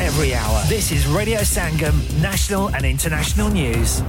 every hour. This is Radio Sangam, national and international news.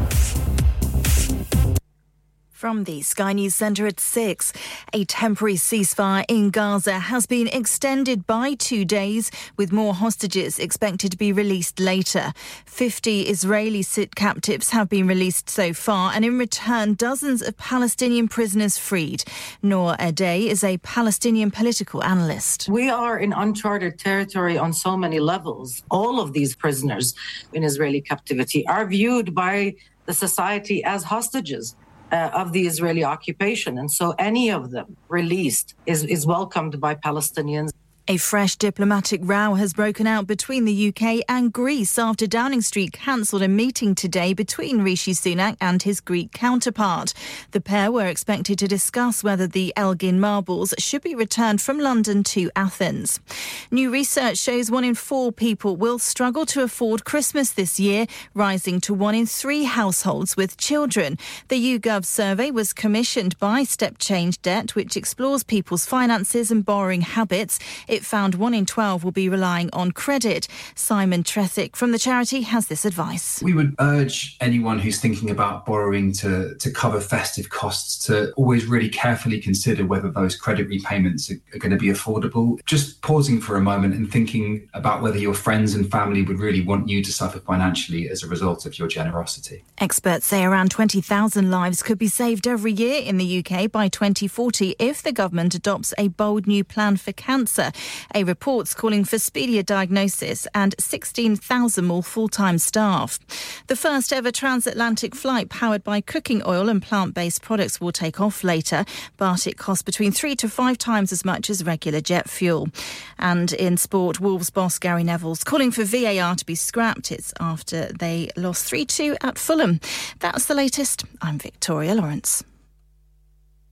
From the Sky News Centre at 6, a temporary ceasefire in Gaza has been extended by two days, with more hostages expected to be released later. 50 Israeli sit captives have been released so far, and in return, dozens of Palestinian prisoners freed. Noor Adey is a Palestinian political analyst. We are in uncharted territory on so many levels. All of these prisoners in Israeli captivity are viewed by the society as hostages uh, of the Israeli occupation. And so any of them released is, is welcomed by Palestinians. A fresh diplomatic row has broken out between the UK and Greece after Downing Street cancelled a meeting today between Rishi Sunak and his Greek counterpart. The pair were expected to discuss whether the Elgin marbles should be returned from London to Athens. New research shows one in four people will struggle to afford Christmas this year, rising to one in three households with children. The YouGov survey was commissioned by Step Change Debt, which explores people's finances and borrowing habits. It it found one in 12 will be relying on credit. Simon Trethick from the charity has this advice. We would urge anyone who's thinking about borrowing to, to cover festive costs to always really carefully consider whether those credit repayments are, are going to be affordable. Just pausing for a moment and thinking about whether your friends and family would really want you to suffer financially as a result of your generosity. Experts say around 20,000 lives could be saved every year in the UK by 2040 if the government adopts a bold new plan for cancer. A report's calling for speedier diagnosis and 16,000 more full-time staff. The first ever transatlantic flight powered by cooking oil and plant-based products will take off later, but it costs between three to five times as much as regular jet fuel. And in sport, Wolves boss Gary Neville's calling for VAR to be scrapped. It's after they lost 3-2 at Fulham. That's the latest. I'm Victoria Lawrence.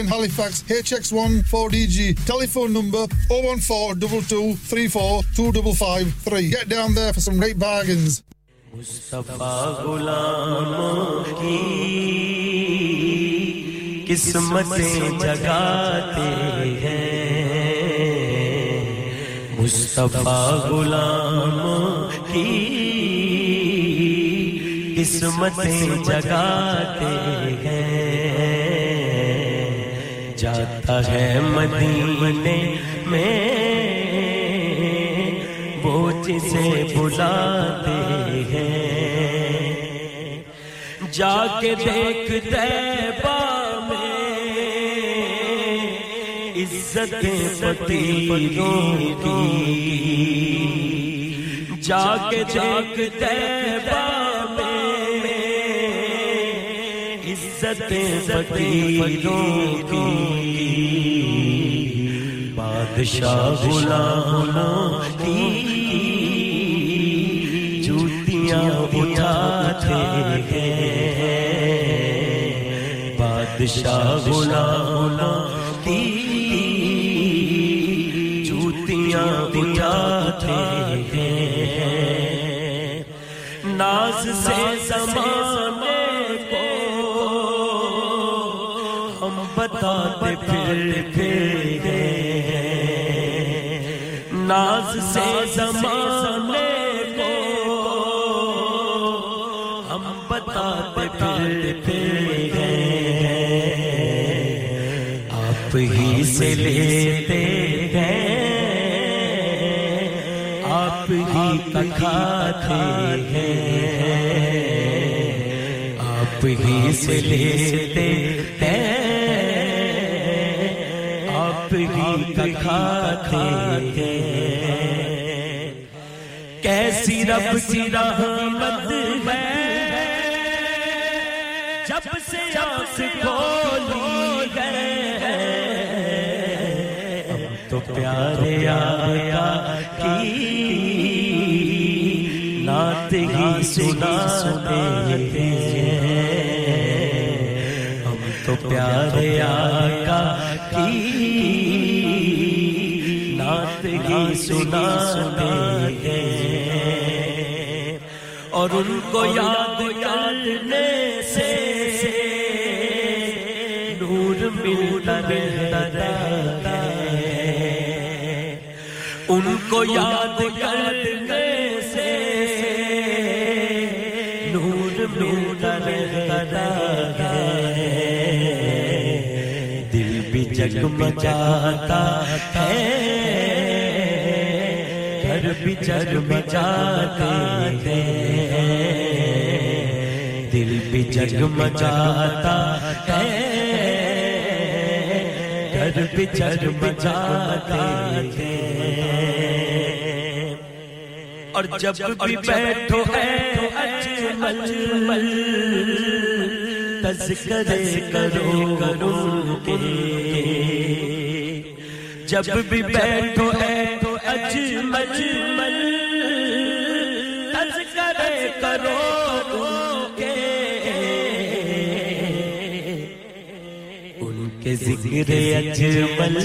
Lane Halifax HX1 4DG. Telephone number 01422342553. Get down there for some great bargains. Mustafa गुलामों की किस्मतें जगाते हैं मुस्तफा गुलामों की किस्मतें जगाते हैं जाता है मदीने में। वो जिसे बुलाते हैं, जाके देख तैबा में। इज़्ज़त फकीरों की। जाके देख तैबा इज़्ज़त बादशाह गुलामों की जूतियाँ उठाते हैं। बादशाह गुलामों की जूतियाँ उठाते हैं। नाज से जमाने नाज से जमाने को हम बताते फिर फिर आप ही से लेते हैं। आप ही खाते हैं। आप ही से लेते हैं। ही का खाते हैं। कैसी रब की रहमत है। जब से आस खोली है। तो प्यारे आया की नात ही सुनाते हैं। हम तो प्यारे आका की सुनाते हैं। और उनको याद करने से नूर मिलता रहता है। उनको याद करने से नूर मिलता रहता है। दिल भी जगमगाता है। घर भी जगमगाते हैं, दिल भी जगमगाता है, घर भी जगमगाते हैं। और जब भी बैठो है, अजमल तस्करे करो करो के। जब भी बैठो है तो अजमल तस्करे करो उनके। उनके ज़िक्र अजमल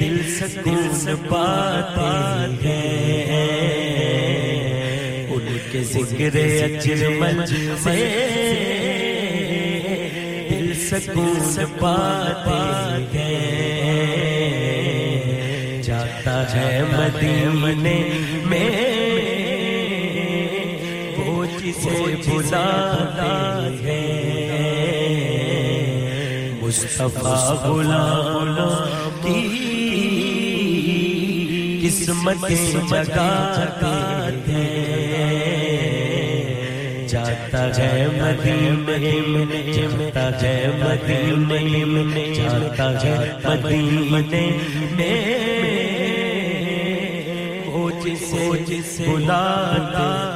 दिल सकून पाते हैं। उनके ज़िक्र अजमल से दिल सकून पाते हैं। है मदीने में। वो जिसे बुलाता है। मुस्तफ़ा गुलाम किस्मत जगाते हैं। जाता है मदीने में, जाता है मदीने में, जाता है मदीने में। जिसे बुलाते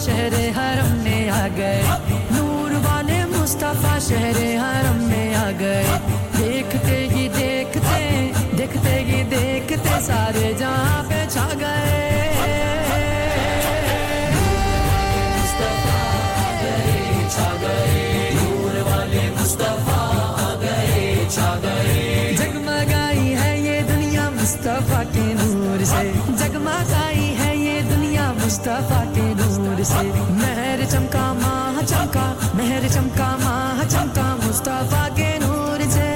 शहर हरम में आ गए। नूर वाले मुस्तफ़ा शहर हरम में आ गए। देखते ही देखते देखते ही देखते सारे जहाँ पे छा गए। जगमगाई है ये दुनिया मुस्तफ़ा के से। है ये दुनिया मुस्तफ़ा के से। महर चमका, माह चमका, महर चमका, माह चमका, मुस्तफ़ा के नूर से।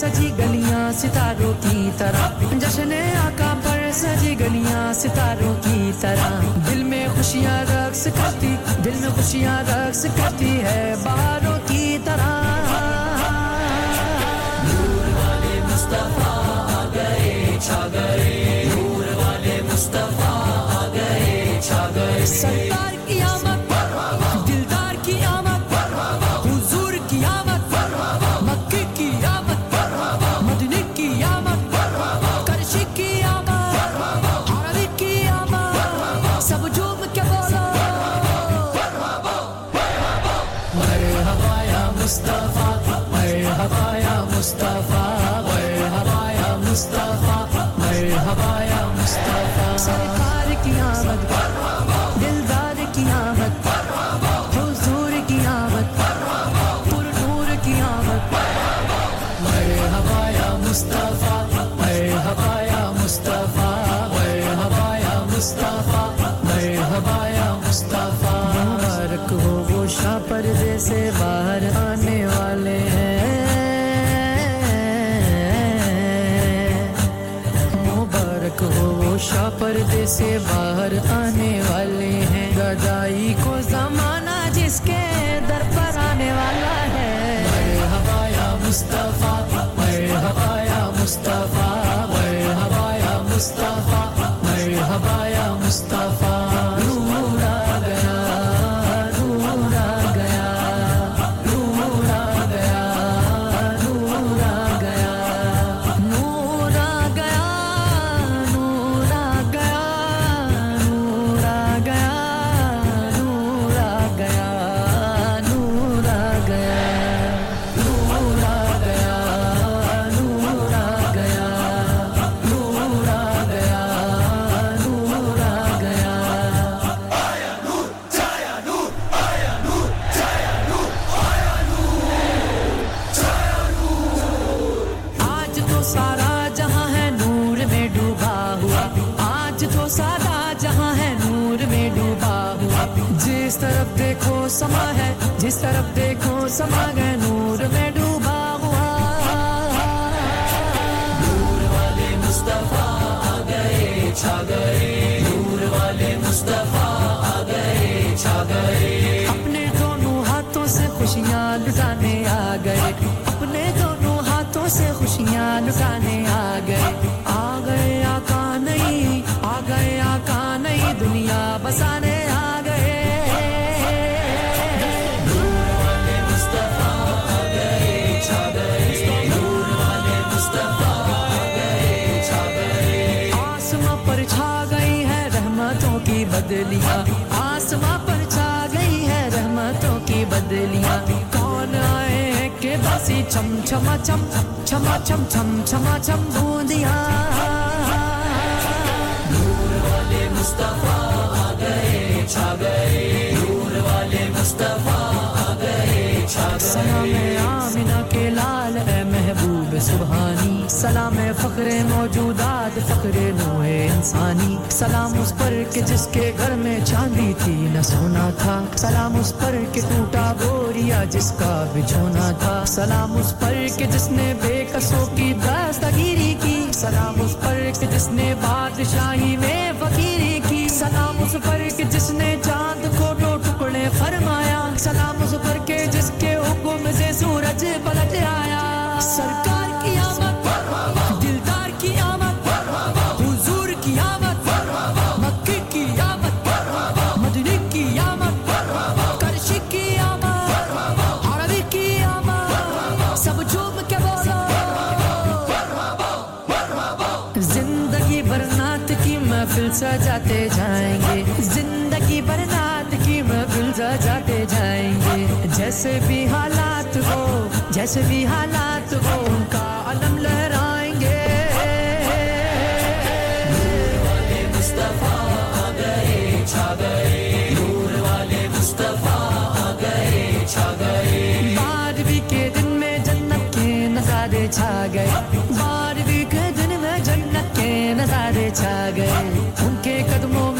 सजी गलियाँ, सितारों की तरह। जश्न आका पर सजी गलियाँ, सितारों की तरह। दिल में खुशियाँ रक्स करती, दिल में खुशियाँ रक्स करती है बारों तरह। वाले मुस्तफ़ा आ गए छा गए वाले मुस्तफ़ा गए छा गए मुस्तफ़ा, मरहबा या मुस्तफ़ा। मुबारक हो वो शाह पर्दे से बाहर आने वाले हैं। मुबारक हो वो से बाहर आने वाले हैं। गदाई को जमाना जिसके दर पर आने वाला है। मरहबा या मुस्तफ़ा, मरहबा या मुस्तफ़ा, मरहबा या Mustafa जिस तरफ़ देखो समा है नूर में डूबा हुआ। नूर वाले मुस्तफ़ा आ गए छा गए। नूर वाले मुस्तफ़ा आ गए छा गए। अपने दोनों हाथों से खुशियाँ लुटाने आ गए। अपने दोनों हाथों से खुशियाँ लुटाने बदलियाँ। आसमां पर छा गई है रहमतों की बदलियाँ। कौन आए के बसी छम छमा छम छमा छम छम, छमा छम बूंदियाँ। नूर वाले मुस्तफ़ा आ गए, छा गए। नूर वाले मुस्तफ़ा आ गए, छा गए। सलाम आमिना के लाल है। सुबहानी। सलाम फखरे मौजूदात, फखरे नूहे इंसानी। सलाम उस पर के जिसके घर में चांदी थी, न सोना था। सलाम उस पर के टूटा बोरिया जिसका बिछोना था। सलाम उस पर के जिसने बेकसों की दस्तगीरी की। सलाम उस पर के जिसने बादशाही में फकीरी की। सलाम उस पर के जिसने चाँद को दो टुकड़े फरमाया। सलाम उस पर के जिसके हुक्म से सूरज पलट आया। सरकार सजाते जाएँगे। ज़िंदगी भर की महफिल सजाते जाएँगे। जैसे भी हालात हो, जैसे भी हालात हो, उनका अलम लहराएँगे। बारहवीं के दिन में जन्नत के नजारे छा गए। बारहवीं के दिन में जन्नत के नजारे छा गए। उनके कदमों में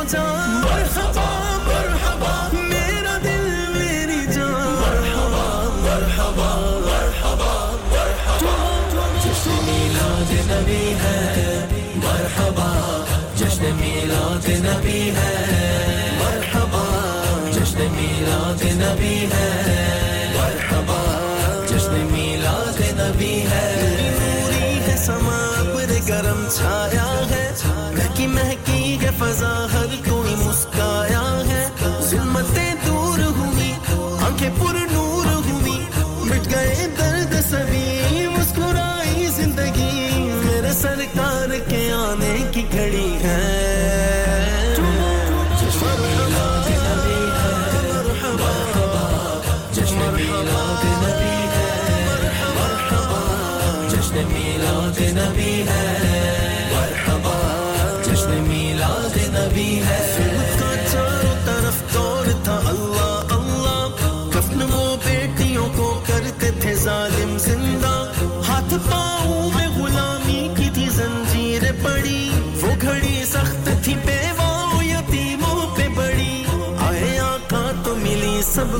longtemps. फजा हर को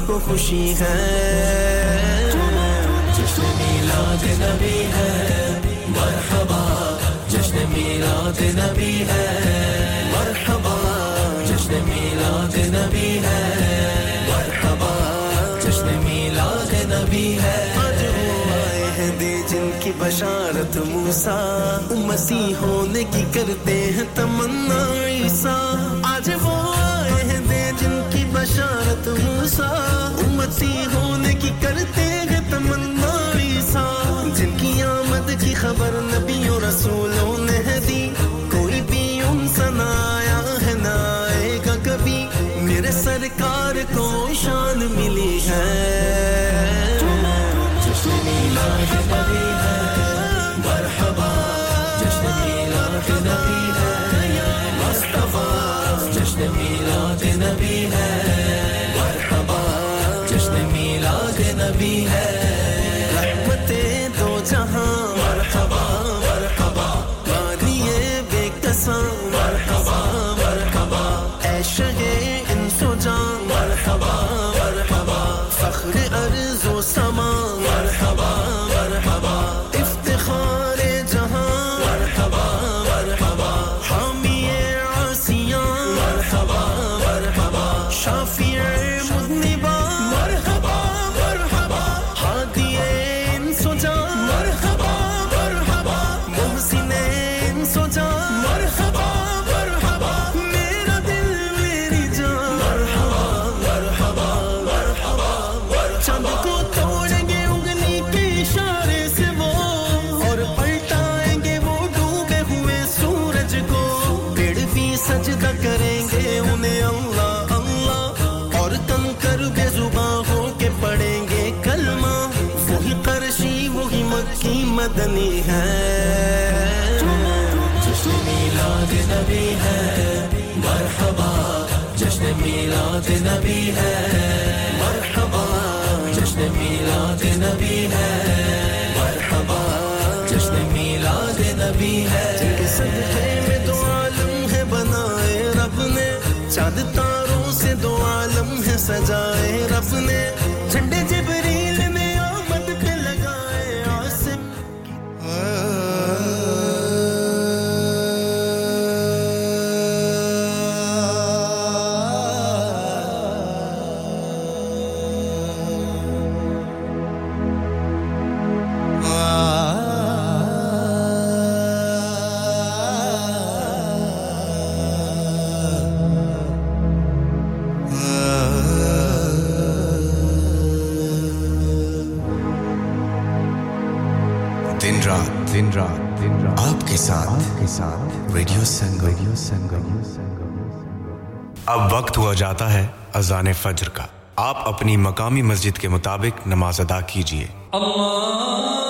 को खुशी है। जश्न मिलाद नबी है। मरहबा, जश्न मिलाद नबी है। मरहबा, जश्न मिलाद नबी है। मरहबा, जश्न मिलाद नबी है। जिनकी बशारत मूसा। मसीह होने की करते हैं तमन्ना ईसा। तुम सा उम्मती होने की करते वाली है। जश्न मीला दिन भी है। मरहबा जश्न मीला दिन भी है। मरहबा जश्न मीला दिन भी है। मरहबा जश्न मिलाद दिन है में दो आलम है बनाए रब ने। चाँद तारों से दो आलम है सजाए अब वक्त हुआ जाता है अजान फज्र का। आप अपनी मकामी मस्जिद के मुताबिक नमाज़ अदा कीजिए। अल्लाह।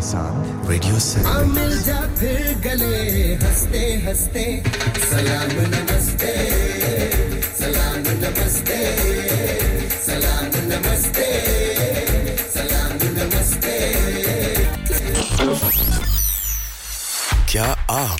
के साथ रेडियो से हाँ, मिल गले हँसते हँसते। सलाम नमस्ते। सलाम नमस्ते। सलाम नमस्ते। सलाम नमस्ते। क्या आप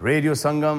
Radio Sangam.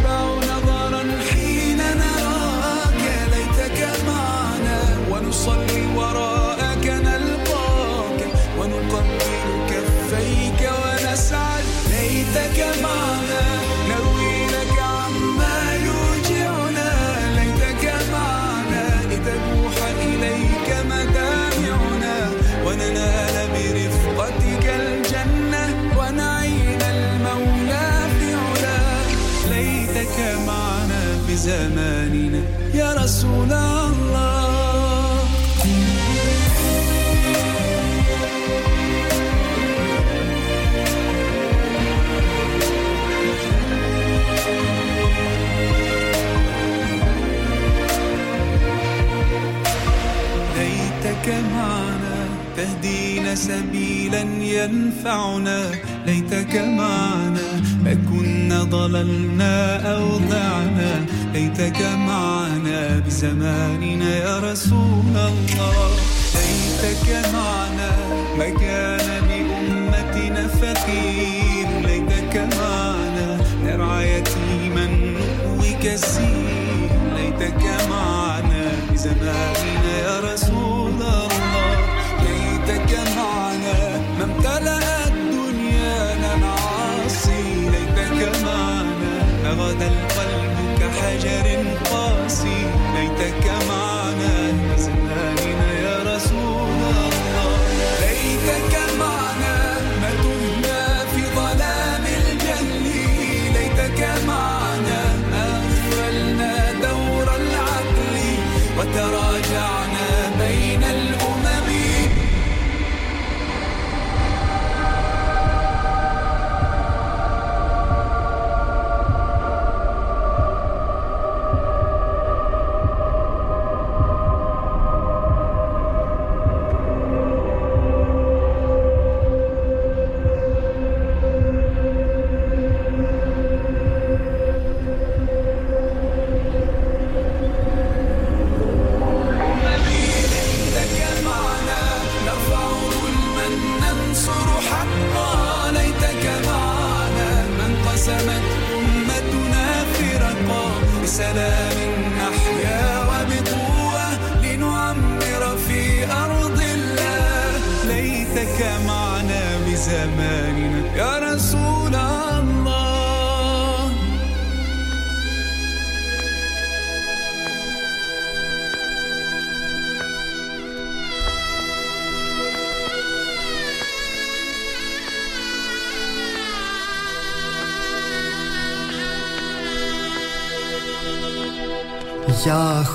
shroud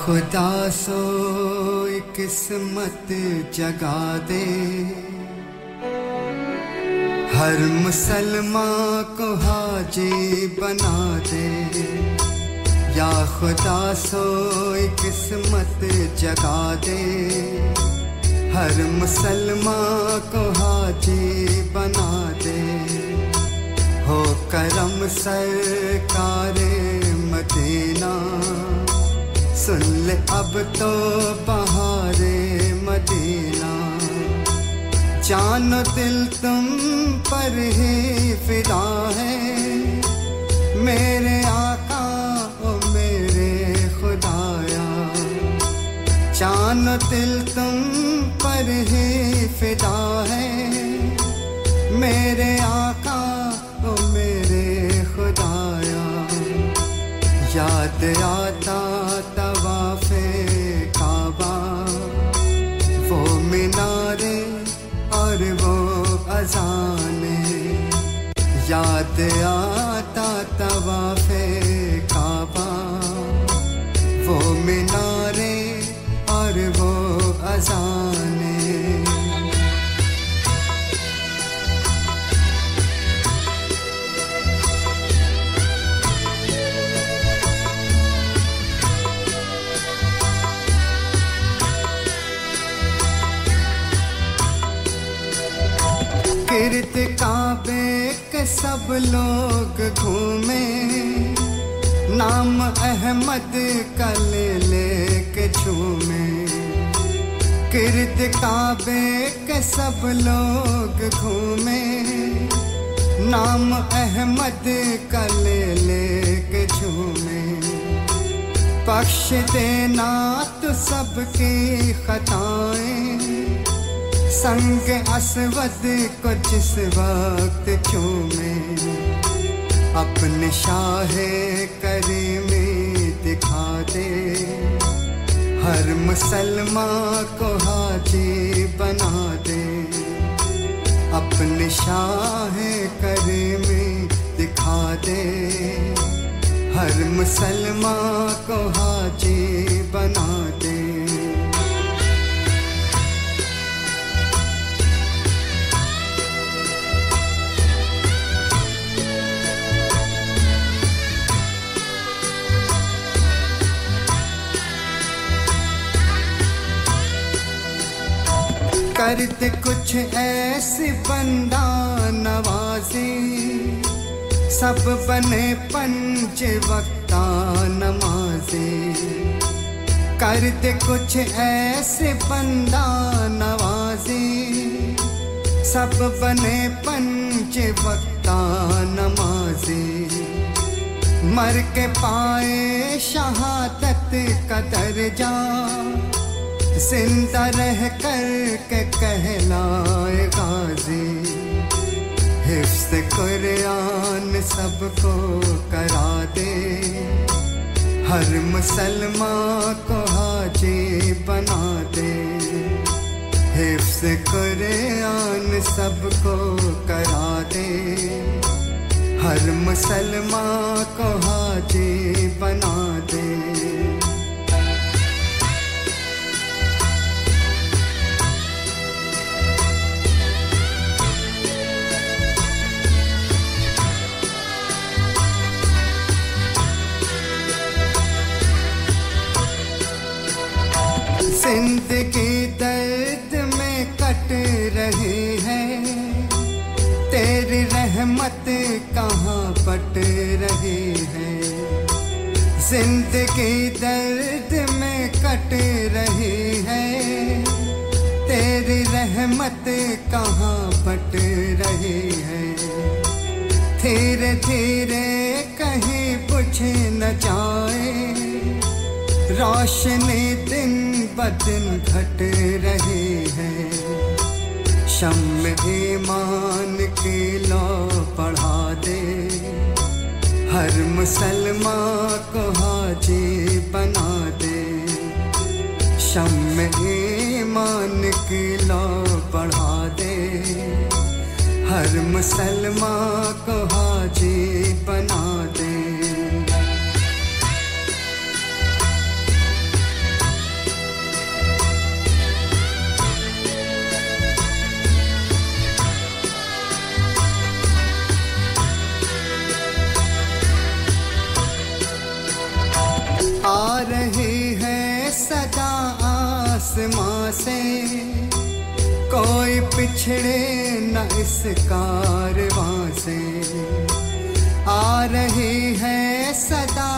खुदा सो किस्मत जगा दे। हर मुसलमान को हाजी बना दे। या खुदा सो किस्मत जगा दे। हर मुसलमान को हाजी बना दे। हो करम सरकार मदीना। सुन ले अब तो बहारे मदीना। जानो दिल तुम पर ही फिदा है। मेरे आका ओ मेरे खुदाया। जानो दिल तुम पर ही फिदा है। मेरे आका ओ मेरे खुदाया। याद आता अजाने याद आता तवाफे काबा। वो मीनारे और वो अजाने सब लोग घूमे, नाम अहमद का ले ले झूमे गिरद काबे के सब लोग घूमे, नाम अहमद का ले ले झूमे बख्श देना तो सबकी खताएँ संग असवद को जिस वक्त चूमे, अपने शाह करीमी दिखा दे। हर मुसलमान को हाजी बना दे। अपने शाह करीमी दिखा दे। हर मुसलमान को हाजी बना दे। करते कुछ ऐसे बंदा नवाजे। सब बने पंच वक्ता नमाजे। करते कुछ ऐसे बंदा नवाजी। सब बने पंच वक्ता नमाजे। मर के पाए शहादत का दर्जा। ज़िंदा रह कर के कहलाए गाजी। हिफ्स कुरान सबको करा दे। हर मुसलमान को हाजी बना दे। हिफ्स कुरान सबको करा दे। हर मुसलमान को हाजी बना दे। ज़िंदगी दर्द में कट रही है। तेरी रहमत कहाँ पट रही है? ज़िंदगी दर्द में कट रही है। तेरी रहमत कहाँ पट रही है? धीरे धीरे कहीं बुझ न जाए। रोशनी दिन ब दिन घट रही है। शम ईमान की लो पढ़ा दे। हर मुसलमान को हाजी बना दे। शम ईमान की लो पढ़ा दे। हर मुसलमान को हाजी पिछड़े न इस कारवां से आ रही है सदा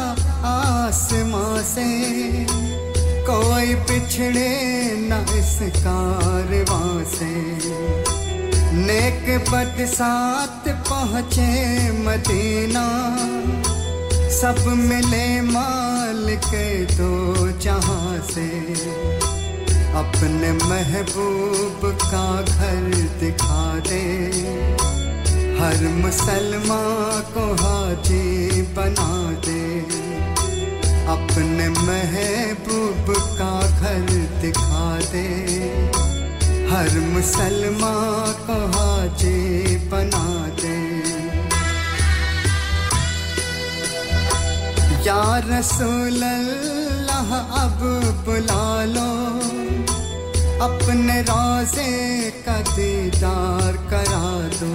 आसमां से। कोई पिछड़े न इस कारवां से नेक बद साथ पहुँचे मदीना। सब मिले माल के दो जहाँ से। अपने महबूब का घर दिखा दे। हर मुसलमान को हाजी बना दे। अपने महबूब का घर दिखा दे। हर मुसलमान को हाजी बना दे। या रसूल अल्लाह अब बुला लो। अपने रोज़े का दीदार करा दो।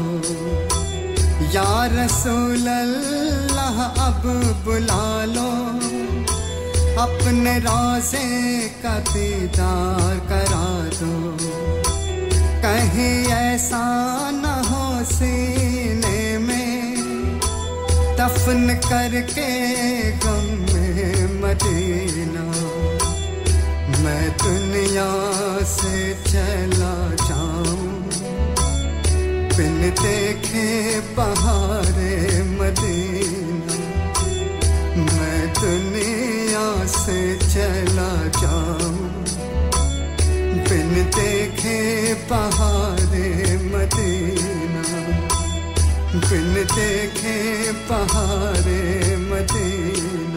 या रसूल अल्लाह अब बुला लो। अपने रोज़े का दीदार करा दो। कहीं ऐसा न हो सीने में, दफन करके गम में मदीना मैं दुनिया से चला जाऊँ। बिन देखे बहारे मदीना। मैं दुनिया से चला जाऊँ। बिन देखे बहारे मदीना। बिन देखे पहाड़े Medina.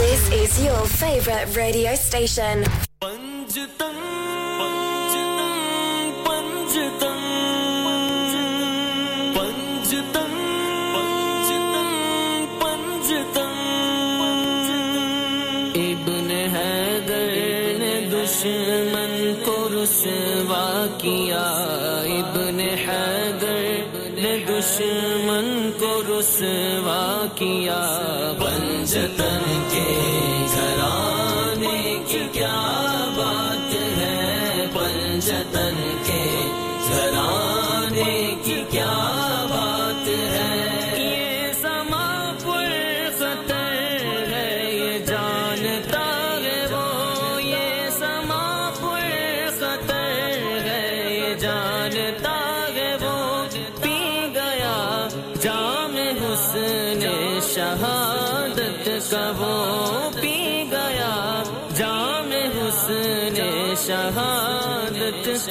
This is your favorite radio station. ने दुश्मन को रुसवा किया। इब्न हैदर ने दुश्मन को रुसवा किया।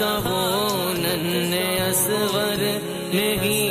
शहादत का वो नन्हे असवर ने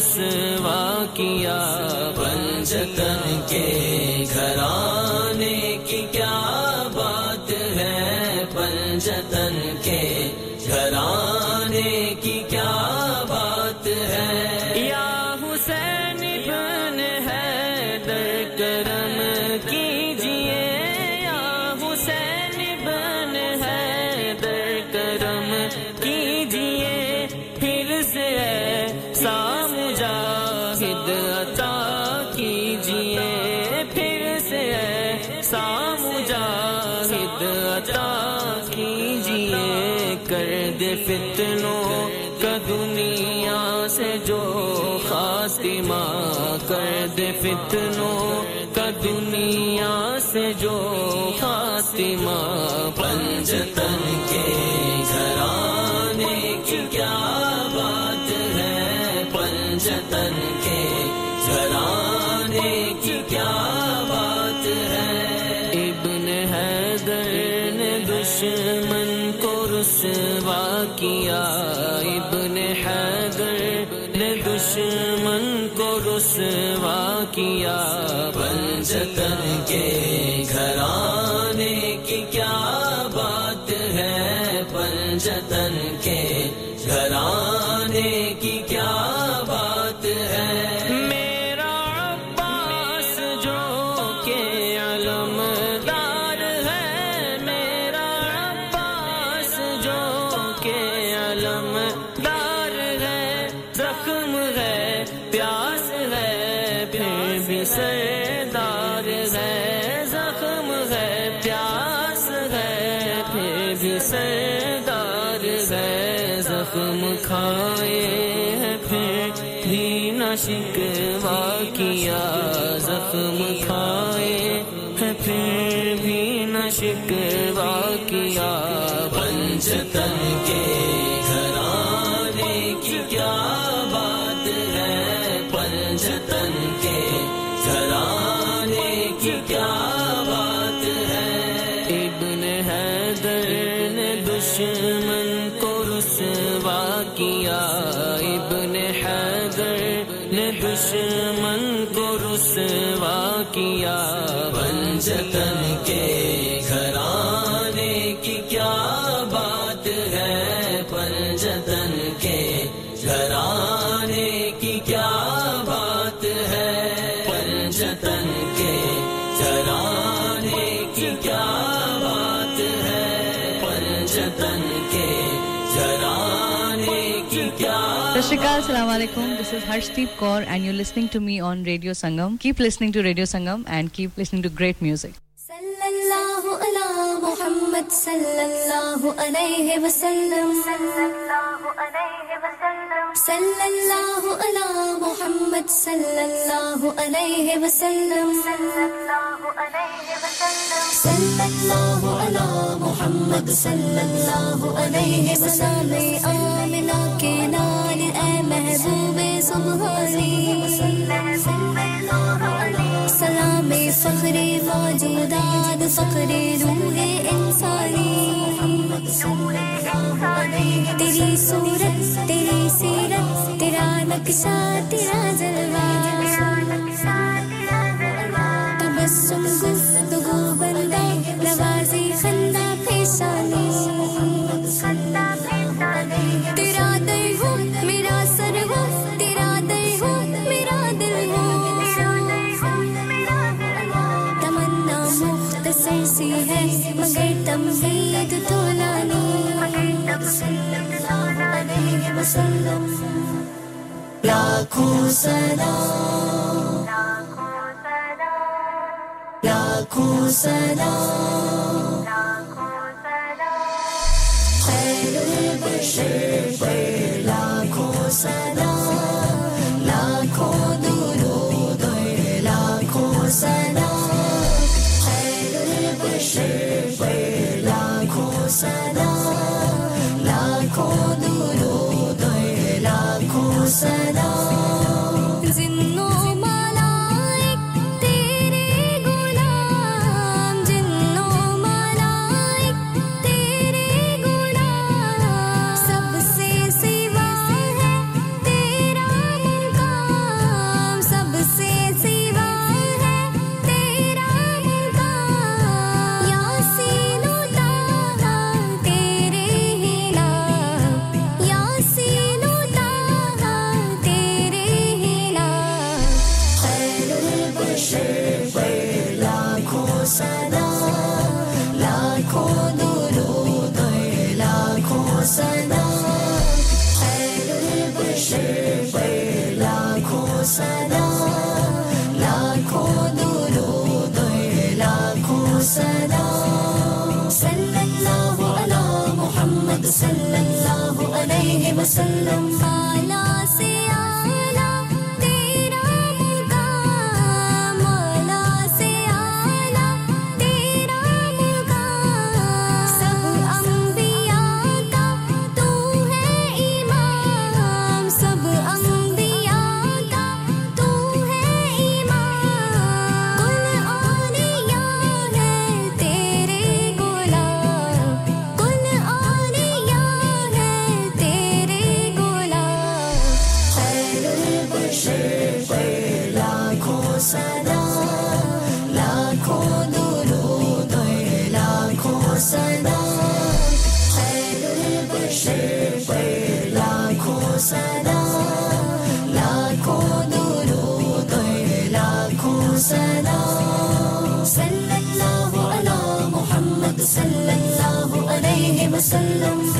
रुसवा किया पंजतन के फितनों का दुनिया से जो फातिमा पंजतन के जख्म खाए हैं फिर भी न शिकवा किया जख्म खाए हैं फिर भी न शिकवा किया पंचतन के Assalamu alaikum. This is Harshdeep Kaur, and you're listening to me on Radio Sangam. Keep listening to Radio Sangam and keep listening to great music. Muhammad sallallahu alayhi wa sallam. Sallallahu alayhi wa sallam. सल्लल्लाहु अला मोहम्मद सल्लल्लाहु अलैहि वसल्लम। सल्लल्लाहु अला मोहम्मद सल्लल्लाहु अलैहि वसल्लम। आमिना के नाल ए महबूबे सुभानी सल्लल्लाहु अला बे सखरे दयाल सखरे ते सुनर ते सिर तरा नकसा तेरा ज consonne. La consonne. La consonne. Près de l'ébauché, près la consonne. सल्लल्लाहु अलैहि वसल्लम sân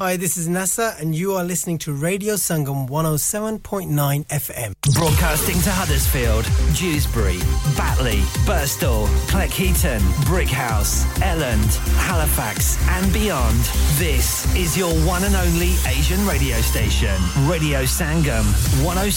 Hi, this is Nasa, and you are listening to Radio Sangam 107.9 FM. Broadcasting to Huddersfield, Dewsbury, Batley, Burstall, Cleckheaton, Brickhouse, Elland, Halifax, and beyond. This is your one and only Asian radio station, Radio Sangam 107.